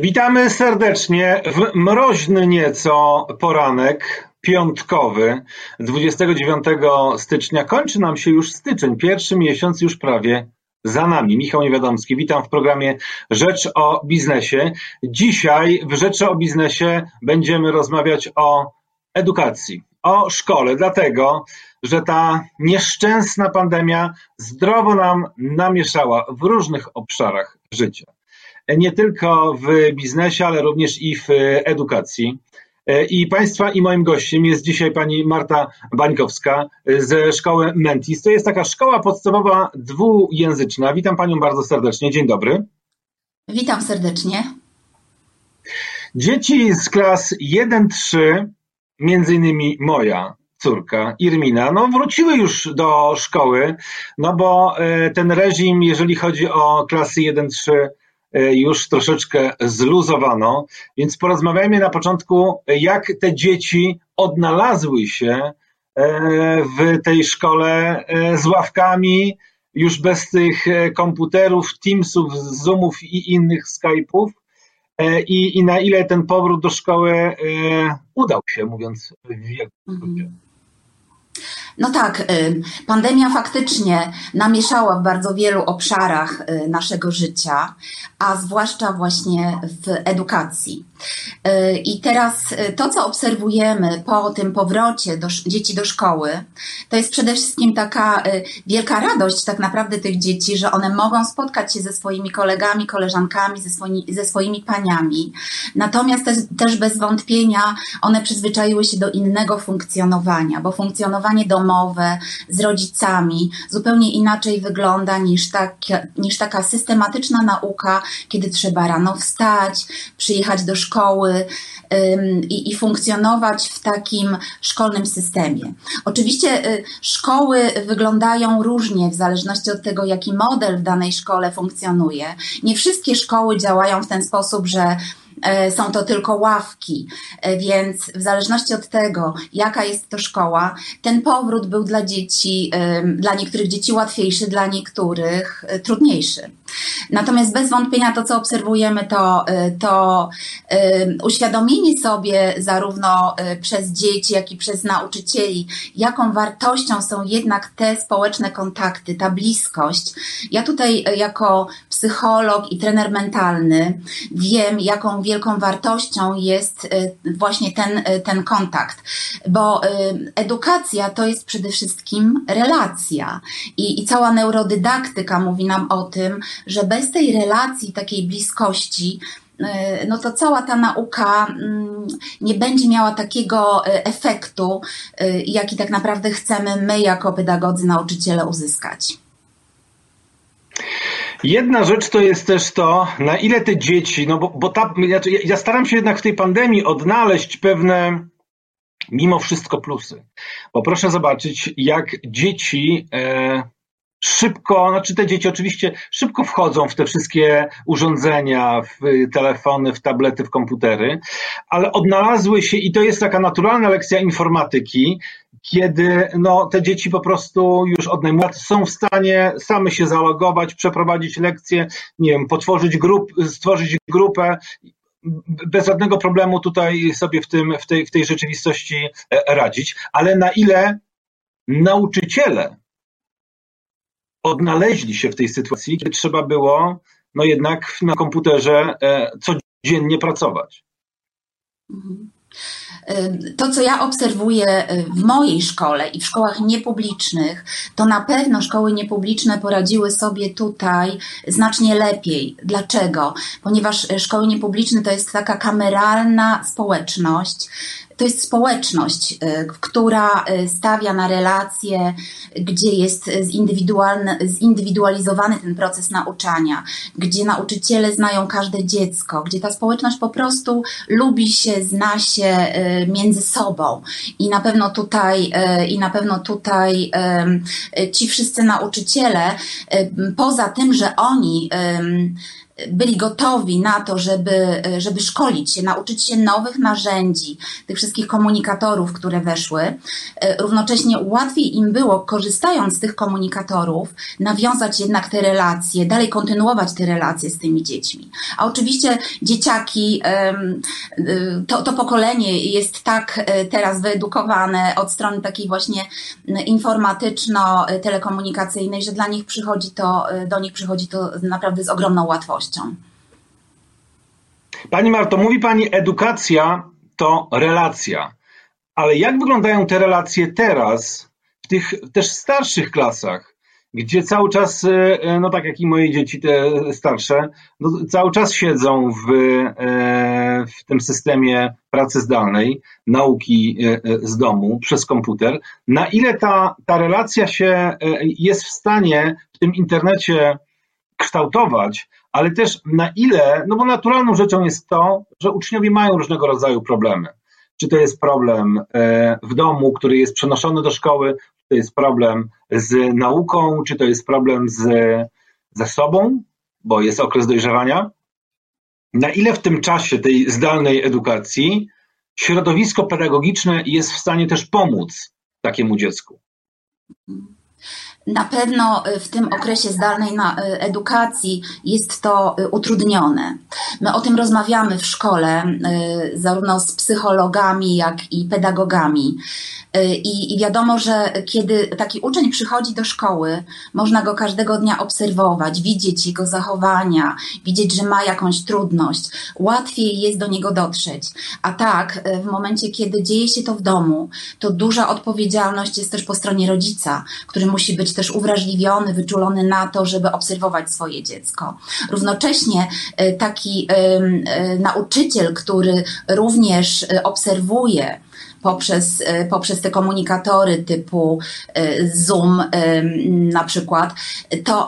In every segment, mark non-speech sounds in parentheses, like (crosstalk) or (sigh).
Witamy serdecznie w mroźny nieco poranek piątkowy 29 stycznia. Kończy nam się już styczeń, pierwszy miesiąc już prawie za nami. Michał Niewiadomski, witam w programie Rzecz o Biznesie. Dzisiaj w Rzeczy o Biznesie będziemy rozmawiać o edukacji, o szkole, dlatego, że ta nieszczęsna pandemia zdrowo nam namieszała w różnych obszarach życia nie tylko w biznesie, ale również i w edukacji. I Państwa i moim gościem jest dzisiaj pani Marta Bańkowska ze szkoły Mentis. To jest taka szkoła podstawowa dwujęzyczna. Witam Panią bardzo serdecznie. Dzień dobry. Witam serdecznie. Dzieci z klas 1-3, między innymi moja córka Irmina, no wróciły już do szkoły, no bo e, ten reżim, jeżeli chodzi o klasy 1-3, E, już troszeczkę zluzowano, więc porozmawiajmy na początku, jak te dzieci odnalazły się e, w tej szkole e, z ławkami, już bez tych komputerów, Teamsów, Zoomów i innych Skype'ów. I, I na ile ten powrót do szkoły udał się, mówiąc w wielkim skrócie. No tak, y, pandemia faktycznie namieszała w bardzo wielu obszarach y, naszego życia, a zwłaszcza właśnie w edukacji. Y, I teraz to, co obserwujemy po tym powrocie do, dzieci do szkoły, to jest przede wszystkim taka wielka radość tak naprawdę tych dzieci, że one mogą spotkać się ze swoimi kolegami, koleżankami, ze swoimi, ze swoimi paniami. Natomiast też, też bez wątpienia one przyzwyczaiły się do innego funkcjonowania, bo funkcjonowanie do domowe z rodzicami zupełnie inaczej wygląda niż, tak, niż taka systematyczna nauka, kiedy trzeba rano wstać, przyjechać do szkoły ym, i, i funkcjonować w takim szkolnym systemie. Oczywiście y, szkoły wyglądają różnie w zależności od tego, jaki model w danej szkole funkcjonuje. Nie wszystkie szkoły działają w ten sposób, że E, są to tylko ławki, e, więc w zależności od tego, jaka jest to szkoła, ten powrót był dla dzieci, e, dla niektórych dzieci łatwiejszy, dla niektórych trudniejszy. Natomiast bez wątpienia to, co obserwujemy, to, to uświadomienie sobie zarówno przez dzieci, jak i przez nauczycieli, jaką wartością są jednak te społeczne kontakty, ta bliskość. Ja tutaj jako psycholog i trener mentalny wiem, jaką wielką wartością jest y, właśnie ten, y, ten kontakt, bo y, edukacja to jest przede wszystkim relacja i, i cała neurodydaktyka mówi nam o tym, że bez tej relacji, takiej bliskości, no to cała ta nauka mm, nie będzie miała takiego efektu, jaki tak naprawdę chcemy my jako pedagodzy, nauczyciele uzyskać. Jedna rzecz to jest też to, na ile te dzieci, no bo, bo ta, ja, ja staram się jednak w tej pandemii odnaleźć pewne mimo wszystko plusy. Bo proszę zobaczyć, jak dzieci e, szybko, znaczy te dzieci oczywiście szybko wchodzą w te wszystkie urządzenia, w telefony, w tablety, w komputery, ale odnalazły się i to jest taka naturalna lekcja informatyki, kiedy no, te dzieci po prostu już od najmłodszych są w stanie same się zalogować, przeprowadzić lekcje, nie wiem, potworzyć grup, stworzyć grupę. Bez żadnego problemu tutaj sobie w, tym, w, tej, w tej rzeczywistości e, radzić, ale na ile nauczyciele odnaleźli się w tej sytuacji, kiedy trzeba było no jednak na komputerze e, codziennie pracować. Mhm. To, co ja obserwuję y, w mojej szkole i w szkołach niepublicznych, to na pewno szkoły niepubliczne poradziły sobie tutaj znacznie lepiej. Dlaczego? Ponieważ y, szkoły niepubliczne to jest taka kameralna społeczność, to jest społeczność, y, która y, stawia na relacje, gdzie jest zindywidualizowany ten proces nauczania, gdzie nauczyciele znają każde dziecko, gdzie ta społeczność po prostu lubi się, zna się y, między sobą. I na pewno tutaj, i na pewno tutaj ci wszyscy nauczyciele, poza tym, że oni byli gotowi na to, żeby, żeby szkolić się, nauczyć się nowych narzędzi, tych wszystkich komunikatorów, które weszły, równocześnie łatwiej im było, korzystając z tych komunikatorów, nawiązać jednak te relacje, dalej kontynuować te relacje z tymi dziećmi. A oczywiście dzieciaki, to, to pokolenie jest tak teraz wyedukowane od strony takiej właśnie informatyczno-telekomunikacyjnej, że dla nich przychodzi to, do nich przychodzi to naprawdę z ogromną łatwością. Pani Marto, mówi Pani, edukacja to relacja. Ale jak wyglądają te relacje teraz, w tych też starszych klasach, gdzie cały czas, e, no tak jak i moje dzieci, te starsze, no cały czas siedzą w, e, w tym systemie pracy zdalnej, nauki e, z domu przez komputer, na ile ta, ta relacja się jest w stanie w tym internecie kształtować, ale też na ile, no bo naturalną rzeczą jest to, że uczniowie mają różnego rodzaju problemy. Czy to jest problem e, w domu, który jest przenoszony do szkoły, czy to jest problem z nauką, czy to jest problem z, ze sobą, bo jest okres dojrzewania. Na ile w tym czasie tej zdalnej edukacji środowisko pedagogiczne jest w stanie też pomóc takiemu dziecku? Na pewno y, w tym okresie zdalnej y, edukacji jest to y, utrudnione. My o tym rozmawiamy w szkole, zarówno z psychologami, jak i pedagogami. I, I, wiadomo, że kiedy taki uczeń przychodzi do szkoły, można go każdego dnia obserwować, widzieć jego zachowania, widzieć, że ma jakąś trudność. Łatwiej jest do niego dotrzeć. A tak, w momencie, kiedy dzieje się to w domu, to duża odpowiedzialność jest też po stronie rodzica, który musi być też uwrażliwiony, wyczulony na to, żeby obserwować swoje dziecko. Równocześnie e, taki e, nauczyciel, który również e, obserwuje, poprzez, poprzez te komunikatory typu Zoom na przykład, to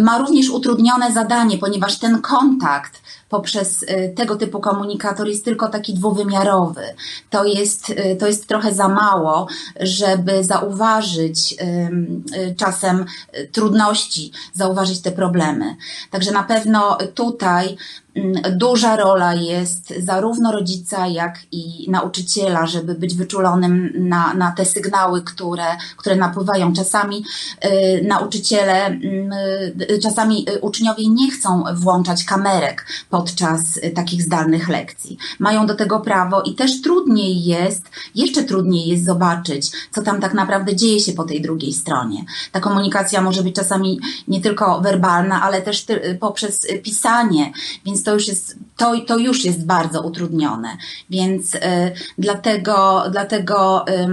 ma również utrudnione zadanie, ponieważ ten kontakt poprzez y, tego typu komunikator jest tylko taki dwuwymiarowy. To jest, y, to jest trochę za mało, żeby zauważyć y, czasem trudności, zauważyć te problemy. Także na pewno tutaj duża rola jest zarówno rodzica, jak i nauczyciela, żeby być wyczulonym na, na te sygnały, które, które napływają. Czasami nauczyciele, czasami uczniowie nie chcą włączać kamerek podczas y, takich zdalnych lekcji. Mają do tego prawo i też trudniej jest, jeszcze trudniej jest zobaczyć, co tam tak naprawdę dzieje się po tej drugiej stronie. Ta komunikacja może być czasami nie tylko werbalna, ale też ty, poprzez pisanie, więc to już jest, to, to już jest bardzo utrudnione. Więc y, dlatego, dlatego y,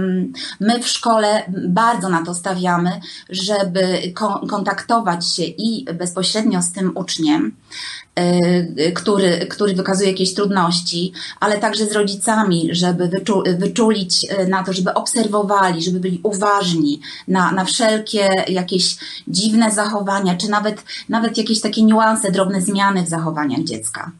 my w szkole bardzo na to stawiamy, żeby kon kontaktować się i bezpośrednio z tym uczniem, y, który, który wykazuje jakieś trudności, ale także z rodzicami, żeby wyczu, wyczulić y, na to, żeby obserwowali, żeby byli uważni na, na wszelkie jakieś dziwne zachowania, czy nawet, nawet jakieś takie niuanse, drobne zmiany w zachowaniach dziecka.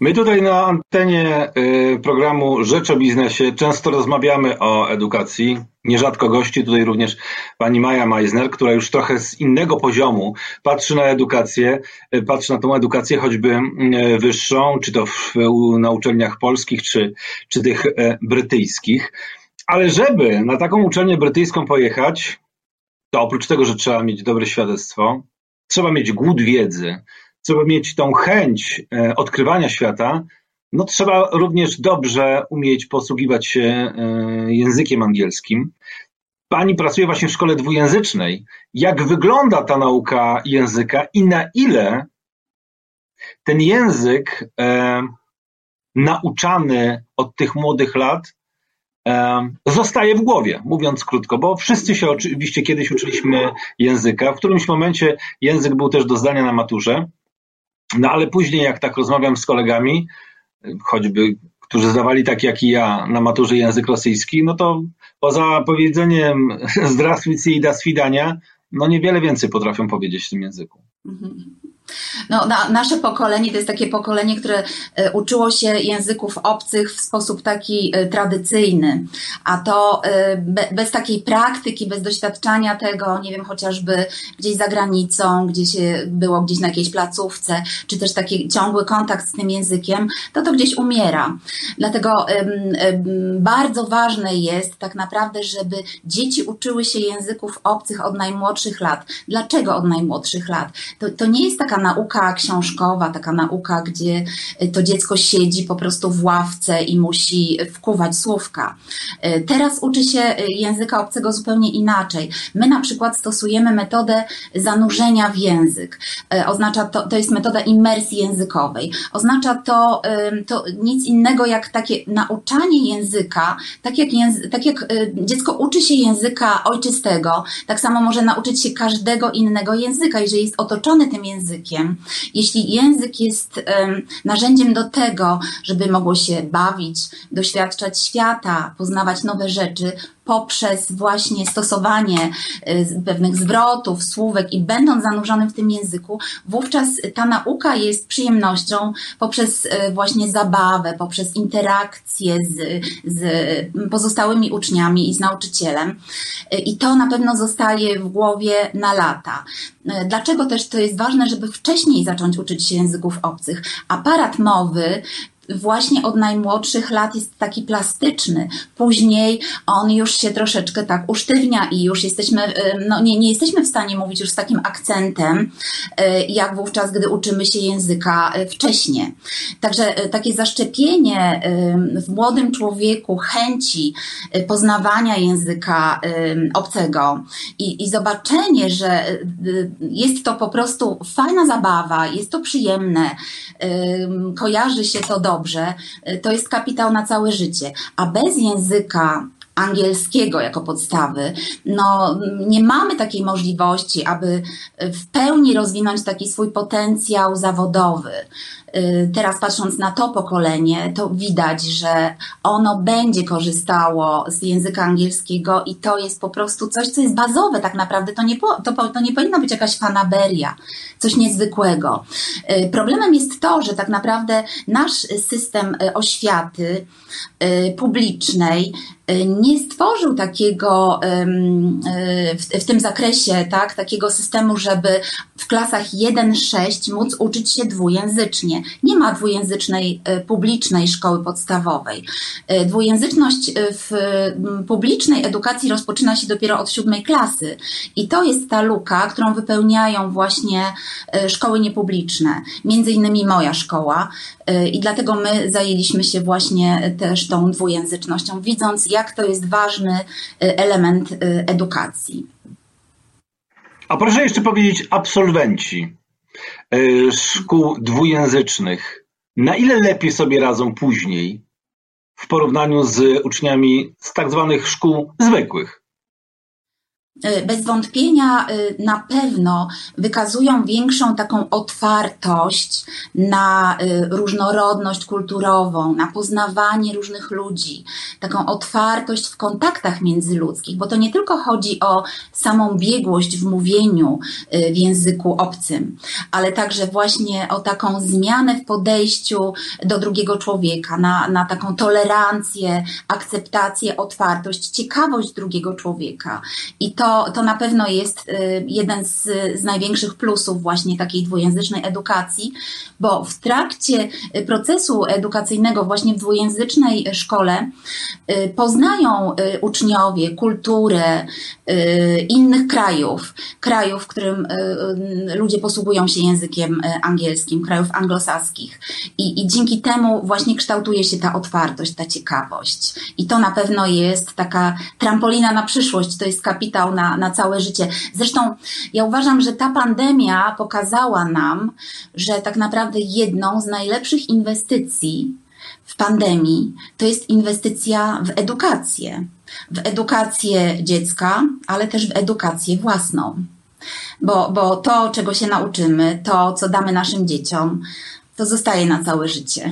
My tutaj na antenie y, programu Rzecz o Biznesie często rozmawiamy o edukacji. Nierzadko gości tutaj również pani Maja Meisner, która już trochę z innego poziomu patrzy na edukację, y, patrzy na tą edukację choćby y, wyższą, czy to w, na uczelniach polskich, czy, czy tych brytyjskich. Ale żeby na taką uczelnię brytyjską pojechać, to oprócz tego, że trzeba mieć dobre świadectwo, trzeba mieć głód wiedzy, trzeba mieć tą chęć e, odkrywania świata, no trzeba również dobrze umieć posługiwać się e, językiem angielskim. Pani pracuje właśnie w szkole dwujęzycznej. Jak wygląda ta nauka języka i na ile ten język e, nauczany od tych młodych lat e, zostaje w głowie, mówiąc krótko, bo wszyscy się oczywiście kiedyś uczyliśmy języka. W którymś momencie język był też do zdania na maturze. No ale później, jak tak rozmawiam z kolegami, choćby którzy zdawali tak jak i ja na maturze język rosyjski, no to poza powiedzeniem (laughs) zdrawstwicy i da swidania, no niewiele więcej potrafią powiedzieć w tym języku. No, na, nasze pokolenie to jest takie pokolenie, które e, uczyło się języków obcych w sposób taki e, tradycyjny, a to e, be, bez takiej praktyki, bez doświadczania tego, nie wiem, chociażby gdzieś za granicą, gdzie się było gdzieś na jakiejś placówce, czy też taki ciągły kontakt z tym językiem, to to gdzieś umiera. Dlatego bardzo ważne jest tak naprawdę, żeby dzieci uczyły się języków obcych od najmłodszych lat. Dlaczego od najmłodszych lat? To, to nie jest taka nauka książkowa, taka nauka, gdzie y, to dziecko siedzi po prostu w ławce i musi wkuwać słówka. Y, teraz uczy się y, języka obcego zupełnie inaczej. My na przykład stosujemy metodę zanurzenia w język. Oznacza to, to jest metoda imersji językowej. Oznacza to, to nic innego jak takie nauczanie języka, tak jak, języ, tak jak dziecko uczy się języka ojczystego, tak samo może nauczyć się każdego innego języka, jeżeli jest otoczony tym językiem językiem, jeśli język jest narzędziem do tego, żeby mogło się bawić, doświadczać świata, poznawać nowe rzeczy, poprzez właśnie stosowanie y, pewnych zwrotów, słówek i będąc zanurzonym w tym języku, wówczas ta nauka jest przyjemnością poprzez y, właśnie zabawę, poprzez interakcję z, z pozostałymi uczniami i z nauczycielem. Y, I to na pewno zostaje w głowie na lata. Dlaczego też to jest ważne, żeby wcześniej zacząć uczyć się języków obcych? Aparat mowy właśnie od najmłodszych lat jest taki plastyczny. Później on już się troszeczkę tak usztywnia i już jesteśmy, no nie, nie jesteśmy w stanie mówić już z takim akcentem, y, jak wówczas, gdy uczymy się języka y, wcześniej. Także y, takie zaszczepienie w młodym człowieku chęci poznawania języka obcego i, i zobaczenie, że jest to po prostu fajna zabawa, jest to przyjemne, kojarzy się to dobrze, dobrze, y, to jest kapitał na całe życie. A bez języka angielskiego jako podstawy, no nie mamy takiej możliwości, aby w pełni rozwinąć taki swój potencjał zawodowy. Y, teraz patrząc na to pokolenie, to widać, że ono będzie korzystało z języka angielskiego i to jest po prostu coś, co jest bazowe tak naprawdę. To nie, to, to nie powinno być jakaś fanaberia, coś niezwykłego. Y, problemem jest to, że tak naprawdę nasz system y, oświaty publicznej nie stworzył takiego w tym zakresie, tak, takiego systemu, żeby w klasach 1-6 móc uczyć się dwujęzycznie. Nie ma dwujęzycznej e, publicznej szkoły podstawowej. E, dwujęzyczność e, w publicznej edukacji rozpoczyna się dopiero od siódmej klasy i to jest ta luka, którą wypełniają właśnie szkoły niepubliczne. Między innymi moja szkoła i dlatego my zajęliśmy się właśnie też tą dwujęzycznością, widząc jak to jest ważny element edukacji. A proszę jeszcze powiedzieć absolwenci. E, szkół dwujęzycznych, na ile lepiej sobie radzą później w porównaniu z uczniami z tak zwanych szkół zwykłych? Y, bez wątpienia y, na pewno wykazują większą taką otwartość na y, różnorodność kulturową, na poznawanie różnych ludzi, taką otwartość w kontaktach międzyludzkich, bo to nie tylko chodzi o samą biegłość w mówieniu w języku obcym, ale także właśnie o taką zmianę w podejściu do drugiego człowieka, na, na taką tolerancję, akceptację, otwartość, ciekawość drugiego człowieka. I to to, to na pewno jest y, jeden z, z największych plusów właśnie takiej dwujęzycznej edukacji, bo w trakcie procesu edukacyjnego właśnie w dwujęzycznej szkole y, poznają y, uczniowie kulturę innych krajów, krajów, w którym ludzie posługują się językiem angielskim, krajów anglosaskich. I, I dzięki temu właśnie kształtuje się ta otwartość, ta ciekawość. I to na pewno jest taka trampolina na przyszłość, to jest kapitał na, na całe życie. Zresztą ja uważam, że ta pandemia pokazała nam, że tak naprawdę jedną z najlepszych inwestycji w pandemii to jest inwestycja w edukację. W edukację dziecka, ale też w edukację własną. Bo, bo to, czego się nauczymy, to, co damy naszym dzieciom, to zostaje na całe życie.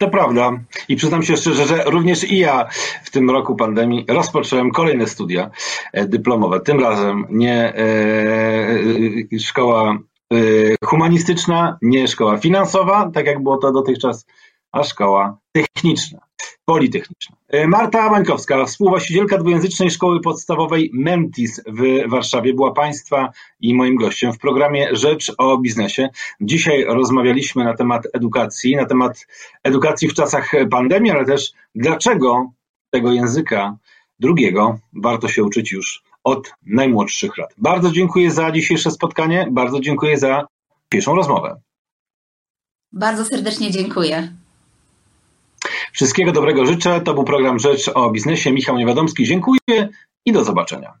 To prawda. I przyznam się szczerze, że również i ja w tym roku pandemii rozpocząłem kolejne studia e, dyplomowe. Tym razem nie e, e, szkoła e, humanistyczna, nie szkoła finansowa, tak jak było to dotychczas, a szkoła techniczna. Politechniczna. E, Marta Mańkowska, współwłaścicielka dwujęzycznej szkoły podstawowej Mentis w Warszawie, była Państwa i moim gościem w programie Rzecz o biznesie. Dzisiaj rozmawialiśmy na temat edukacji, na temat edukacji w czasach pandemii, ale też dlaczego tego języka drugiego warto się uczyć już od najmłodszych lat. Bardzo dziękuję za dzisiejsze spotkanie, bardzo dziękuję za dzisiejszą rozmowę. Bardzo serdecznie dziękuję. Wszystkiego dobrego życzę. To był program Rzecz o biznesie. Michał Niewiadomski, dziękuję i do zobaczenia.